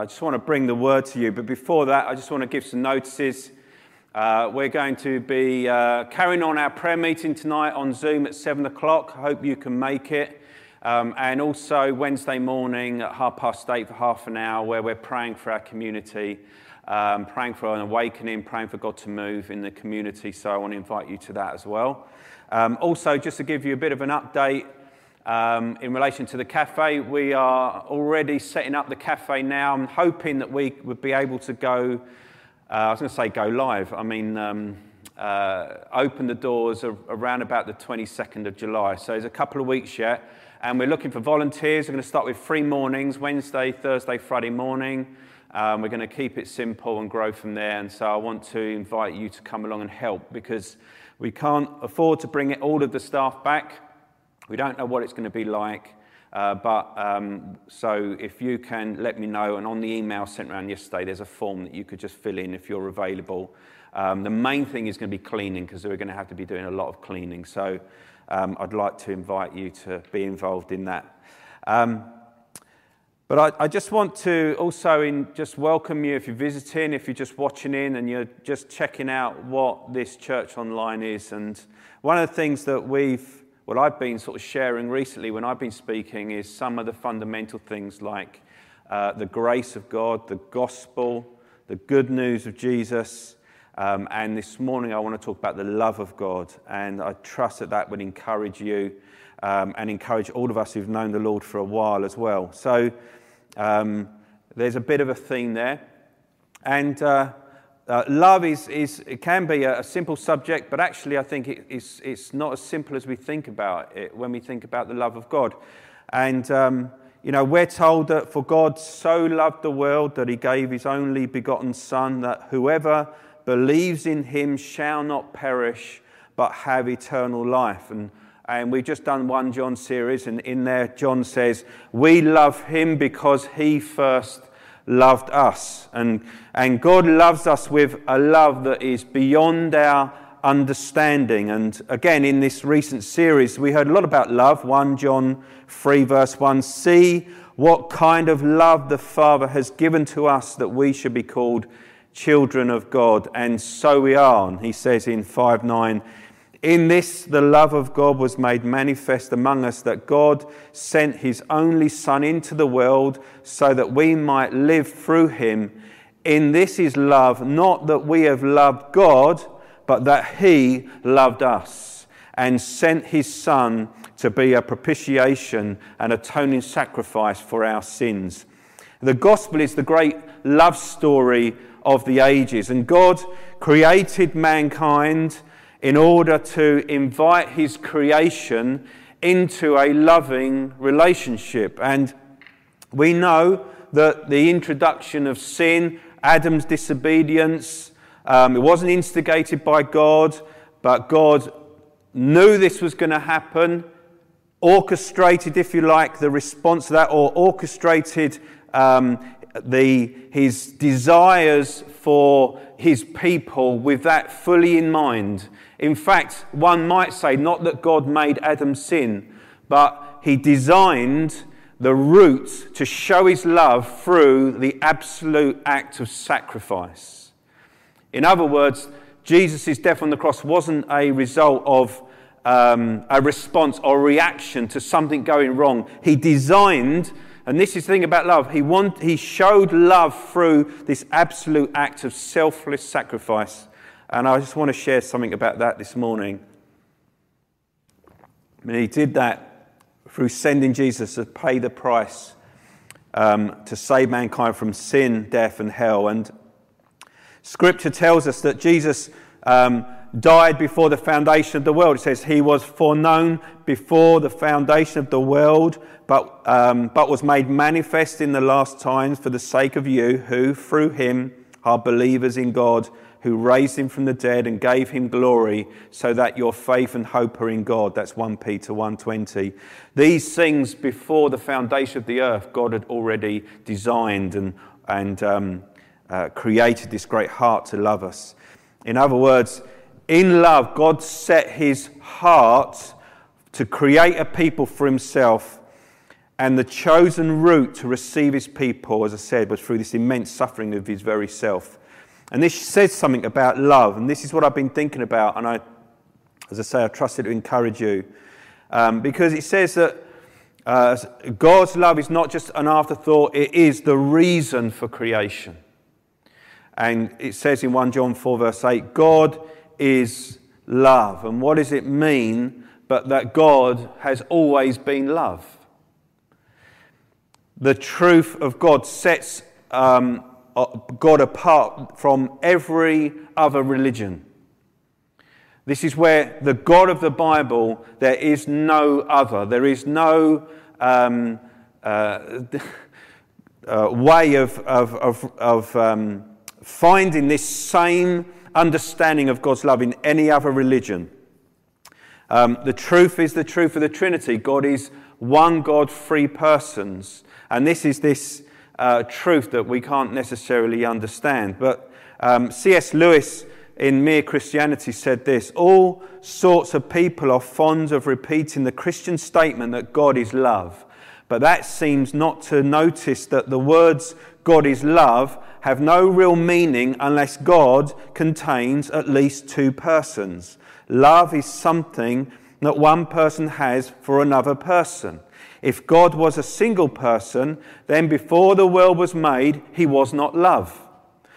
I just want to bring the word to you. But before that, I just want to give some notices. Uh, we're going to be uh, carrying on our prayer meeting tonight on Zoom at 7 o'clock. I hope you can make it. Um, and also Wednesday morning at half past eight for half an hour, where we're praying for our community, um, praying for an awakening, praying for God to move in the community. So I want to invite you to that as well. Um, also, just to give you a bit of an update, um, in relation to the cafe, we are already setting up the cafe now. I'm hoping that we would be able to go, uh, I was going to say go live, I mean, um, uh, open the doors around about the 22nd of July. So there's a couple of weeks yet. And we're looking for volunteers. We're going to start with three mornings Wednesday, Thursday, Friday morning. Um, we're going to keep it simple and grow from there. And so I want to invite you to come along and help because we can't afford to bring all of the staff back. We don't know what it's going to be like, uh, but um, so if you can let me know, and on the email sent around yesterday, there's a form that you could just fill in if you're available. Um, the main thing is going to be cleaning because we're going to have to be doing a lot of cleaning. So um, I'd like to invite you to be involved in that. Um, but I, I, just want to also in, just welcome you if you're visiting, if you're just watching in and you're just checking out what this church online is. And one of the things that we've what I've been sort of sharing recently when I've been speaking is some of the fundamental things like uh, the grace of God, the gospel, the good news of Jesus. Um, and this morning I want to talk about the love of God. And I trust that that would encourage you um, and encourage all of us who've known the Lord for a while as well. So um, there's a bit of a theme there. And uh, uh, love is, is, it can be a, a, simple subject, but actually, I think it, it's, it's not as simple as we think about it when we think about the love of God. And, um, you know, we're told that for God so loved the world that he gave his only begotten Son, that whoever believes in him shall not perish, but have eternal life. And, and we've just done one John series, and in there, John says, We love him because he first loved us. And, and God loves us with a love that is beyond our understanding. And again, in this recent series, we heard a lot about love. 1 John 3, verse 1. See what kind of love the Father has given to us that we should be called children of God. And so we are. And he says in 5 9, in this, the love of God was made manifest among us, that God sent his only Son into the world so that we might live through him. In this is love, not that we have loved God, but that he loved us and sent his Son to be a propitiation and atoning sacrifice for our sins. The gospel is the great love story of the ages, and God created mankind in order to invite his creation into a loving relationship. And we know that the introduction of sin, Adam's disobedience, um, it wasn't instigated by God, but God knew this was going to happen, orchestrated, if you like, the response to that, or orchestrated um, the, his desires for his people with that fully in mind. In fact, one might say not that God made Adam sin, but he designed the route to show his love through the absolute act of sacrifice. In other words, Jesus' death on the cross wasn't a result of um, a response or reaction to something going wrong. He designed, and this is the thing about love, he, want, he showed love through this absolute act of selfless sacrifice. And I just want to share something about that this morning. I mean, he did that through sending Jesus to pay the price um, to save mankind from sin, death, and hell. And scripture tells us that Jesus um, died before the foundation of the world. It says he was foreknown before the foundation of the world, but, um, but was made manifest in the last times for the sake of you who, through him, are believers in God who raised him from the dead and gave him glory so that your faith and hope are in God. That's 1 Peter 1:20. These things before the foundation of the earth, God had already designed and, and um, uh, created this great heart to love us. In other words, in love, God set his heart to create a people for himself And the chosen route to receive his people, as I said, was through this immense suffering of his very self. And this says something about love. And this is what I've been thinking about. And I, as I say, I trust it to encourage you. Um, because it says that uh, God's love is not just an afterthought, it is the reason for creation. And it says in 1 John 4, verse 8, God is love. And what does it mean but that God has always been love? The truth of God sets um, uh, God apart from every other religion. This is where the God of the Bible, there is no other. There is no um, uh, uh, way of, of, of, of um, finding this same understanding of God's love in any other religion. Um, the truth is the truth of the Trinity. God is one God, three persons. And this is this uh, truth that we can't necessarily understand. But um, C.S. Lewis in Mere Christianity said this All sorts of people are fond of repeating the Christian statement that God is love. But that seems not to notice that the words God is love have no real meaning unless God contains at least two persons. Love is something that one person has for another person. If God was a single person, then before the world was made, he was not love.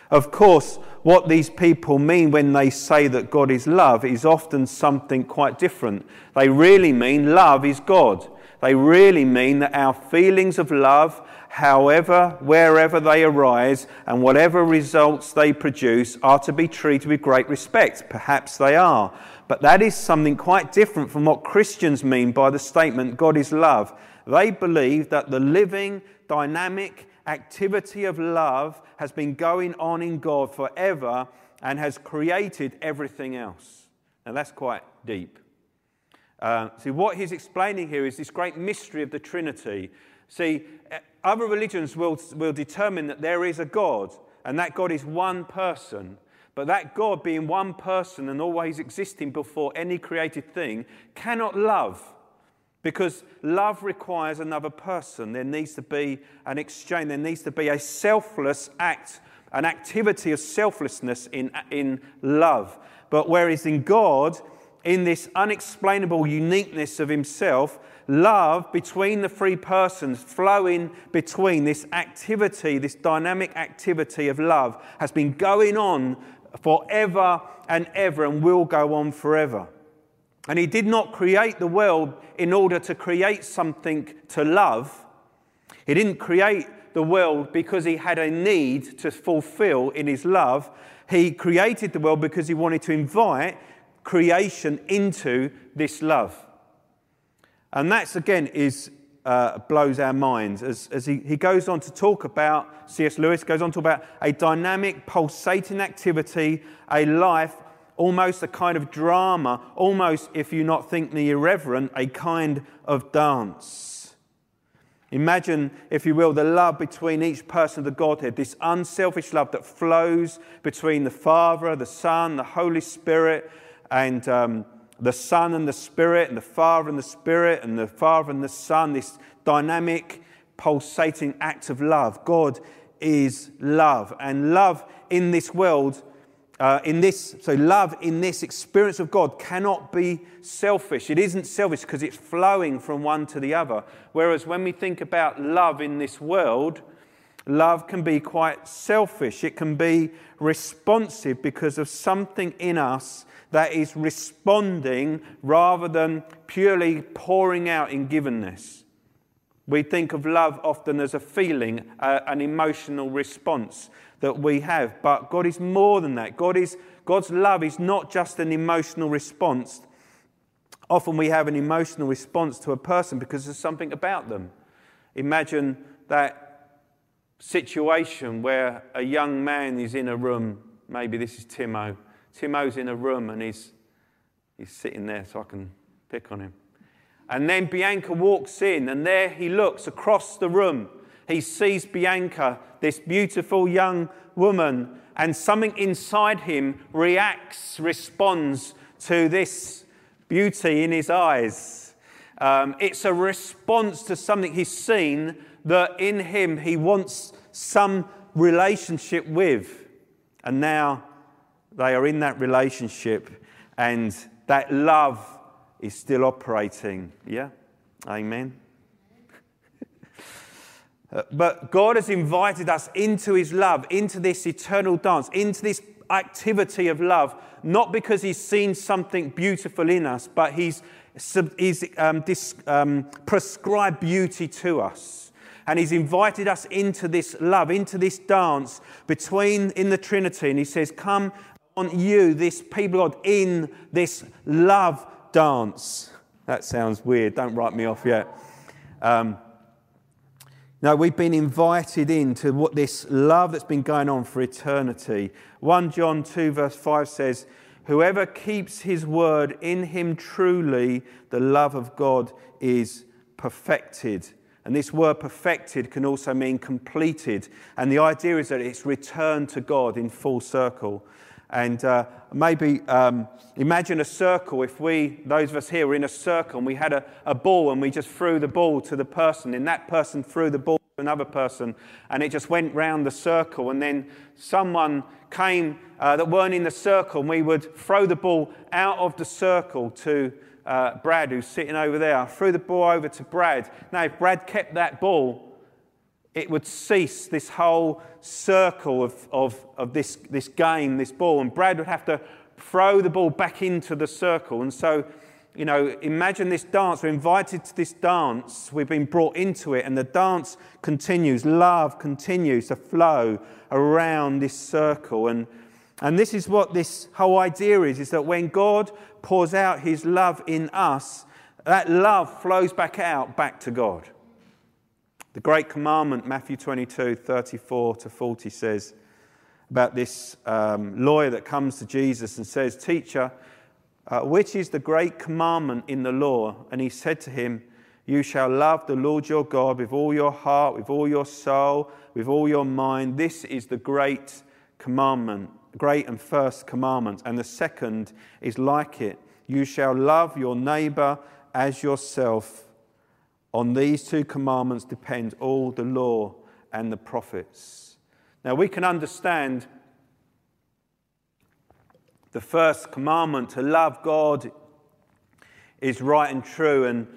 Of course, what these people mean when they say that God is love is often something quite different. They really mean love is God. They really mean that our feelings of love, however, wherever they arise, and whatever results they produce, are to be treated with great respect. Perhaps they are. But that is something quite different from what Christians mean by the statement, God is love. They believe that the living, dynamic activity of love has been going on in God forever and has created everything else. Now, that's quite deep. Uh, see, what he's explaining here is this great mystery of the Trinity. See, uh, other religions will, will determine that there is a God, and that God is one person. But that God, being one person and always existing before any created thing, cannot love. Because love requires another person. There needs to be an exchange. There needs to be a selfless act, an activity of selflessness in, in love. But whereas in God, in this unexplainable uniqueness of himself, love between the three persons, flowing between this activity, this dynamic activity of love, has been going on forever and ever and will go on forever. And he did not create the world in order to create something to love. He didn't create the world because he had a need to fulfill in his love. He created the world because he wanted to invite creation into this love. And that's again is uh, blows our minds as, as he, he goes on to talk about, C.S. Lewis goes on to talk about a dynamic, pulsating activity, a life, almost a kind of drama, almost, if you not think the irreverent, a kind of dance. Imagine, if you will, the love between each person of the Godhead, this unselfish love that flows between the Father, the Son, the Holy Spirit, and um, the Son and the Spirit, and the Father and the Spirit, and the Father and the Son, this dynamic, pulsating act of love. God is love. And love in this world, uh, in this, so love in this experience of God cannot be selfish. It isn't selfish because it's flowing from one to the other. Whereas when we think about love in this world, love can be quite selfish. It can be responsive because of something in us that is responding rather than purely pouring out in givenness. We think of love often as a feeling, uh, an emotional response that we have, but God is more than that. God is, God's love is not just an emotional response. Often we have an emotional response to a person because there's something about them. Imagine that situation where a young man is in a room, maybe this is Timo, Timo's in a room and he's, he's sitting there so I can pick on him. And then Bianca walks in, and there he looks across the room. He sees Bianca, this beautiful young woman, and something inside him reacts, responds to this beauty in his eyes. Um, it's a response to something he's seen that in him he wants some relationship with. And now they are in that relationship, and that love is still operating. Yeah? Amen. but God has invited us into his love, into this eternal dance, into this activity of love, not because he's seen something beautiful in us, but he's, he's um, dis, um, prescribed beauty to us. And he's invited us into this love, into this dance between in the Trinity. And he says, Come on, you, this people God, in this love dance. That sounds weird. Don't write me off yet. Um, no, we've been invited into what this love that's been going on for eternity. 1 John 2, verse 5 says, Whoever keeps his word in him truly, the love of God is perfected. And this word perfected can also mean completed. And the idea is that it's returned to God in full circle. And uh, maybe um, imagine a circle. If we, those of us here, were in a circle and we had a, a ball and we just threw the ball to the person, and that person threw the ball to another person, and it just went round the circle. And then someone came uh, that weren't in the circle, and we would throw the ball out of the circle to uh, Brad, who's sitting over there. I threw the ball over to Brad. Now, if Brad kept that ball, it would cease this whole circle of, of, of this, this game, this ball, and Brad would have to throw the ball back into the circle. And so, you know, imagine this dance. We're invited to this dance. We've been brought into it, and the dance continues. Love continues to flow around this circle. And, and this is what this whole idea is, is that when God pours out his love in us, that love flows back out, back to God. The great commandment, Matthew 22, 34 to 40, says about this um, lawyer that comes to Jesus and says, Teacher, uh, which is the great commandment in the law? And he said to him, You shall love the Lord your God with all your heart, with all your soul, with all your mind. This is the great commandment, great and first commandment. And the second is like it You shall love your neighbor as yourself. On these two commandments depend all the law and the prophets. Now we can understand the first commandment to love God is right and true. And,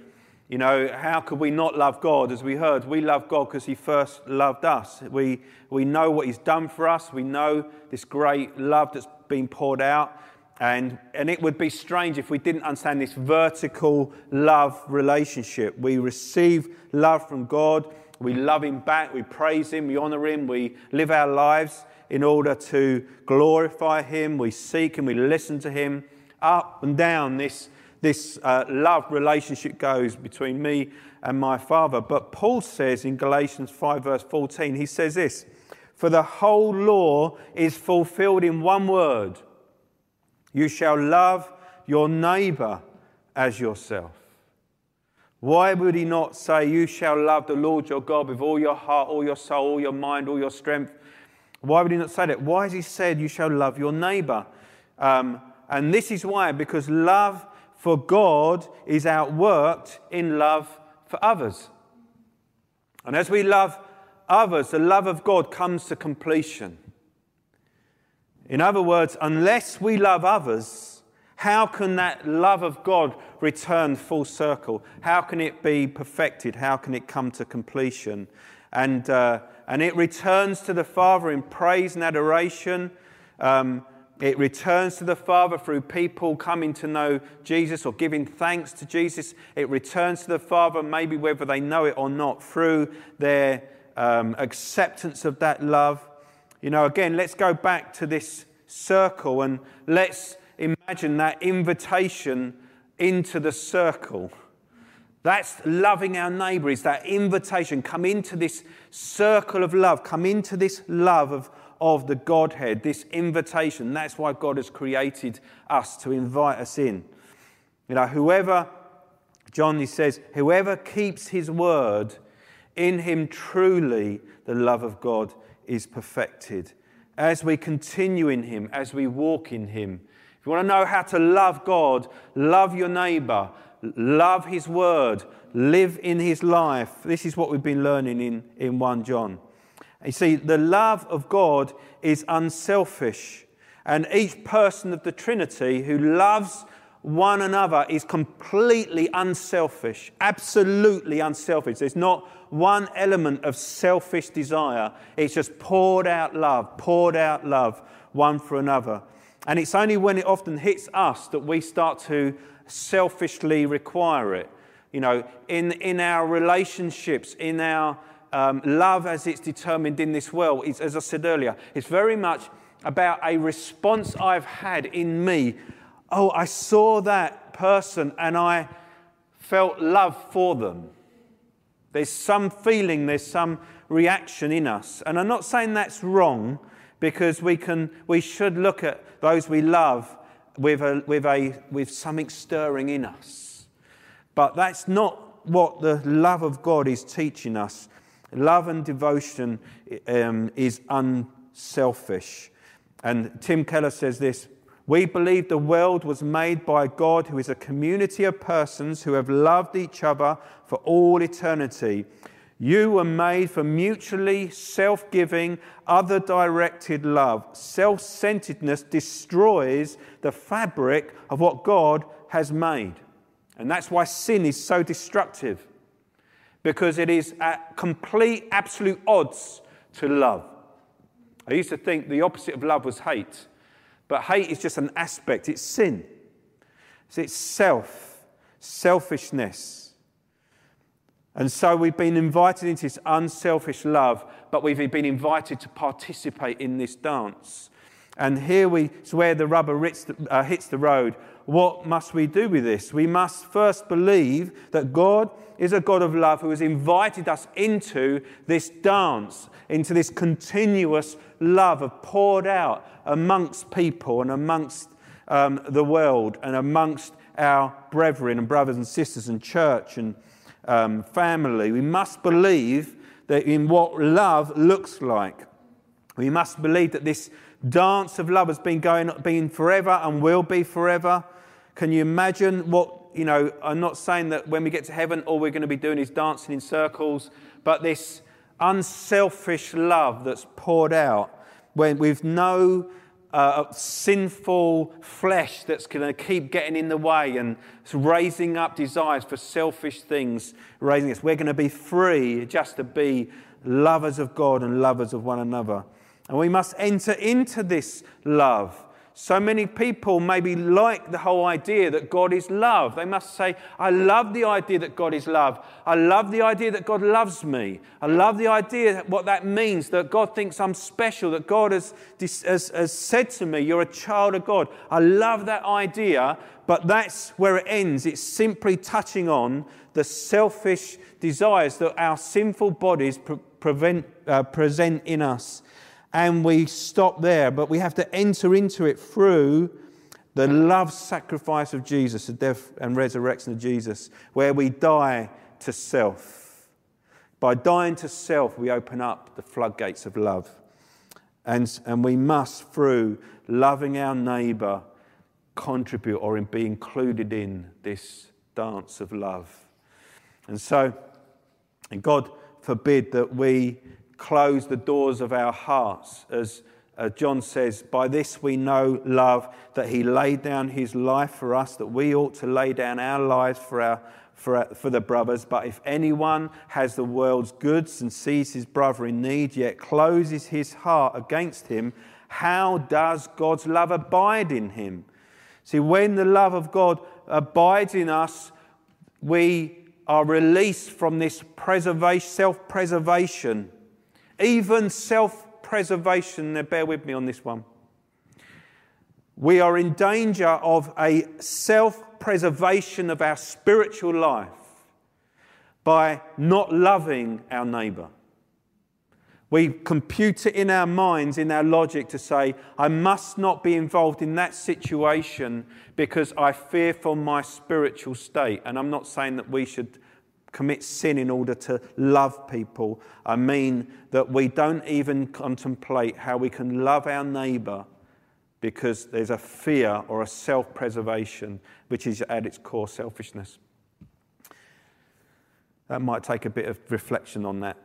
you know, how could we not love God? As we heard, we love God because He first loved us. We, we know what He's done for us, we know this great love that's been poured out. And, and it would be strange if we didn't understand this vertical love relationship. We receive love from God, we love Him back, we praise Him, we honor Him, we live our lives in order to glorify Him, we seek and we listen to Him. Up and down this, this uh, love relationship goes between me and my Father. But Paul says in Galatians 5, verse 14, he says this For the whole law is fulfilled in one word you shall love your neighbor as yourself. Why would he not say, You shall love the Lord your God with all your heart, all your soul, all your mind, all your strength? Why would he not say that? Why has he said, You shall love your neighbor? Um, and this is why, because love for God is outworked in love for others. And as we love others, the love of God comes to completion. In other words, unless we love others, how can that love of God return full circle? How can it be perfected? How can it come to completion? And, uh, and it returns to the Father in praise and adoration. Um, it returns to the Father through people coming to know Jesus or giving thanks to Jesus. It returns to the Father, maybe whether they know it or not, through their um, acceptance of that love. You know, again, let's go back to this circle and let's imagine that invitation into the circle. That's loving our neighbor, is that invitation. Come into this circle of love, come into this love of, of the Godhead, this invitation. That's why God has created us to invite us in. You know, whoever, John he says, whoever keeps his word, in him truly the love of God is perfected. As we continue in Him, as we walk in Him. If you want to know how to love God, love your neighbor, love his word, live in his life. This is what we've been learning in, in 1 John. You see, the love of God is unselfish. And each person of the Trinity who loves one another is completely unselfish, absolutely unselfish. There's not one element of selfish desire. It's just poured out love, poured out love one for another. And it's only when it often hits us that we start to selfishly require it. You know, in, in our relationships, in our um, love as it's determined in this world, as I said earlier, it's very much about a response I've had in me oh, I saw that person and I felt love for them. There's some feeling, there's some reaction in us. And I'm not saying that's wrong because we, can, we should look at those we love with, a, with, a, with something stirring in us. But that's not what the love of God is teaching us. Love and devotion um, is unselfish. And Tim Keller says this we believe the world was made by God, who is a community of persons who have loved each other for all eternity. You were made for mutually self giving, other directed love. Self centeredness destroys the fabric of what God has made. And that's why sin is so destructive, because it is at complete, absolute odds to love. I used to think the opposite of love was hate. But hate is just an aspect, it's sin. So it's self, selfishness. And so we've been invited into this unselfish love, but we've been invited to participate in this dance. And here we, it's where the rubber hits the, uh, hits the road. What must we do with this? We must first believe that God is a God of love who has invited us into this dance, into this continuous love of poured out amongst people and amongst um, the world and amongst our brethren and brothers and sisters and church and um, family. We must believe that in what love looks like. We must believe that this dance of love has been going been forever and will be forever. Can you imagine what, you know, I'm not saying that when we get to heaven all we're going to be doing is dancing in circles, but this unselfish love that's poured out when with no uh, sinful flesh that's going to keep getting in the way and raising up desires for selfish things, raising us. We're going to be free just to be lovers of God and lovers of one another. And we must enter into this love so many people maybe like the whole idea that God is love. They must say, I love the idea that God is love. I love the idea that God loves me. I love the idea what that means, that God thinks I'm special, that God has, has, has said to me, You're a child of God. I love that idea, but that's where it ends. It's simply touching on the selfish desires that our sinful bodies pre- prevent, uh, present in us and we stop there, but we have to enter into it through the love sacrifice of Jesus, the death and resurrection of Jesus, where we die to self. By dying to self, we open up the floodgates of love. And, and we must, through loving our neighbour, contribute or be included in this dance of love. And so, and God forbid that we close the doors of our hearts. As uh, John says, by this we know love, that he laid down his life for us, that we ought to lay down our lives for, our, for, our, for the brothers. But if anyone has the world's goods and sees his brother in need, yet closes his heart against him, how does God's love abide in him? See, when the love of God abides in us, we are released from this preservation, self preservation even self preservation, now bear with me on this one. We are in danger of a self preservation of our spiritual life by not loving our neighbour. We compute it in our minds, in our logic, to say, I must not be involved in that situation because I fear for my spiritual state. And I'm not saying that we should commit sin in order to love people, I mean that we don't even contemplate how we can love our neighbour because there's a fear or a self preservation, which is at its core selfishness. That might take a bit of reflection on that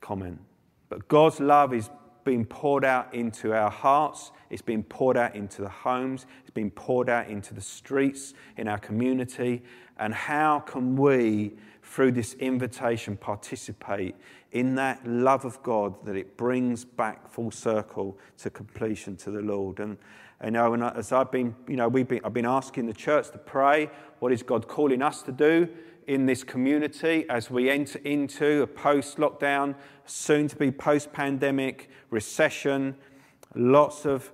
comment. But God's love is being poured out into our hearts, it's being poured out into the homes, it's being poured out into the streets in our community. And how can we, through this invitation, participate in that love of God that it brings back full circle to completion to the Lord? And you know, and as I've been, you know, we've been, I've been asking the church to pray. What is God calling us to do in this community as we enter into a post-lockdown, soon to be post-pandemic recession, lots of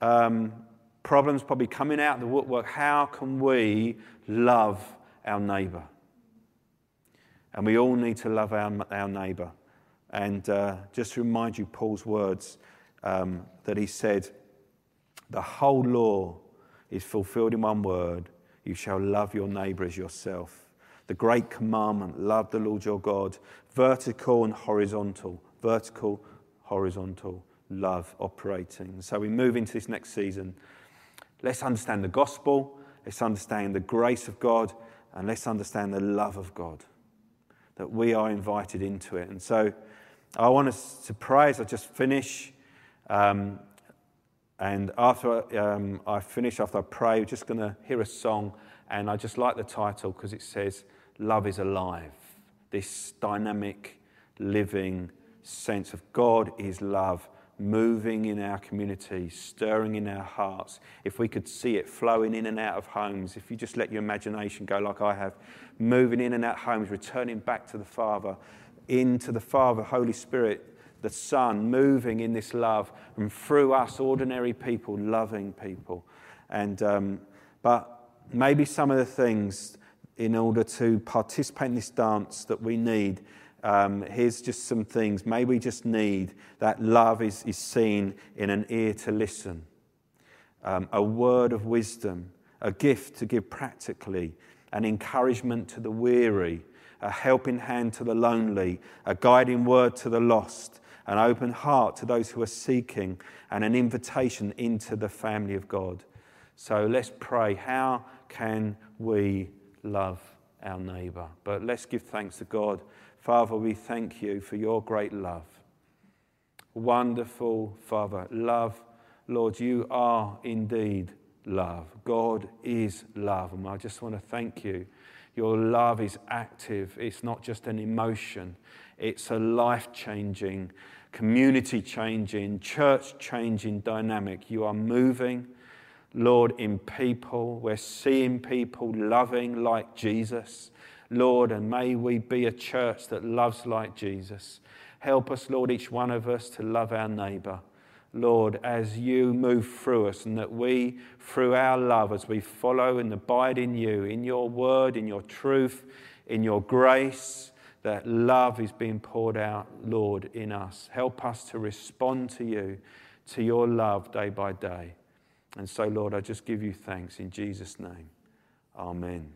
um, problems probably coming out of the woodwork. How can we love our neighbour? And we all need to love our, our neighbour. And uh, just to remind you Paul's words um, that he said, the whole law is fulfilled in one word you shall love your neighbor as yourself. The great commandment love the Lord your God, vertical and horizontal, vertical, horizontal love operating. So we move into this next season. Let's understand the gospel, let's understand the grace of God, and let's understand the love of God. That we are invited into it. And so I want to as I just finish. Um, and after um, I finish, after I pray, we're just going to hear a song. And I just like the title because it says, Love is Alive. This dynamic, living sense of God is love moving in our community, stirring in our hearts. If we could see it flowing in and out of homes, if you just let your imagination go like I have, moving in and out of homes, returning back to the Father, into the Father, Holy Spirit, the Son moving in this love and through us, ordinary people, loving people. And, um, but maybe some of the things in order to participate in this dance that we need. Um, here's just some things. Maybe we just need that love is, is seen in an ear to listen, um, a word of wisdom, a gift to give practically, an encouragement to the weary, a helping hand to the lonely, a guiding word to the lost, an open heart to those who are seeking, and an invitation into the family of God. So let's pray. How can we love our neighbour? But let's give thanks to God. Father, we thank you for your great love. Wonderful Father, love, Lord, you are indeed love. God is love. And I just want to thank you. Your love is active, it's not just an emotion, it's a life changing, community changing, church changing dynamic. You are moving, Lord, in people. We're seeing people loving like Jesus. Lord, and may we be a church that loves like Jesus. Help us, Lord, each one of us to love our neighbour. Lord, as you move through us, and that we, through our love, as we follow and abide in you, in your word, in your truth, in your grace, that love is being poured out, Lord, in us. Help us to respond to you, to your love day by day. And so, Lord, I just give you thanks in Jesus' name. Amen.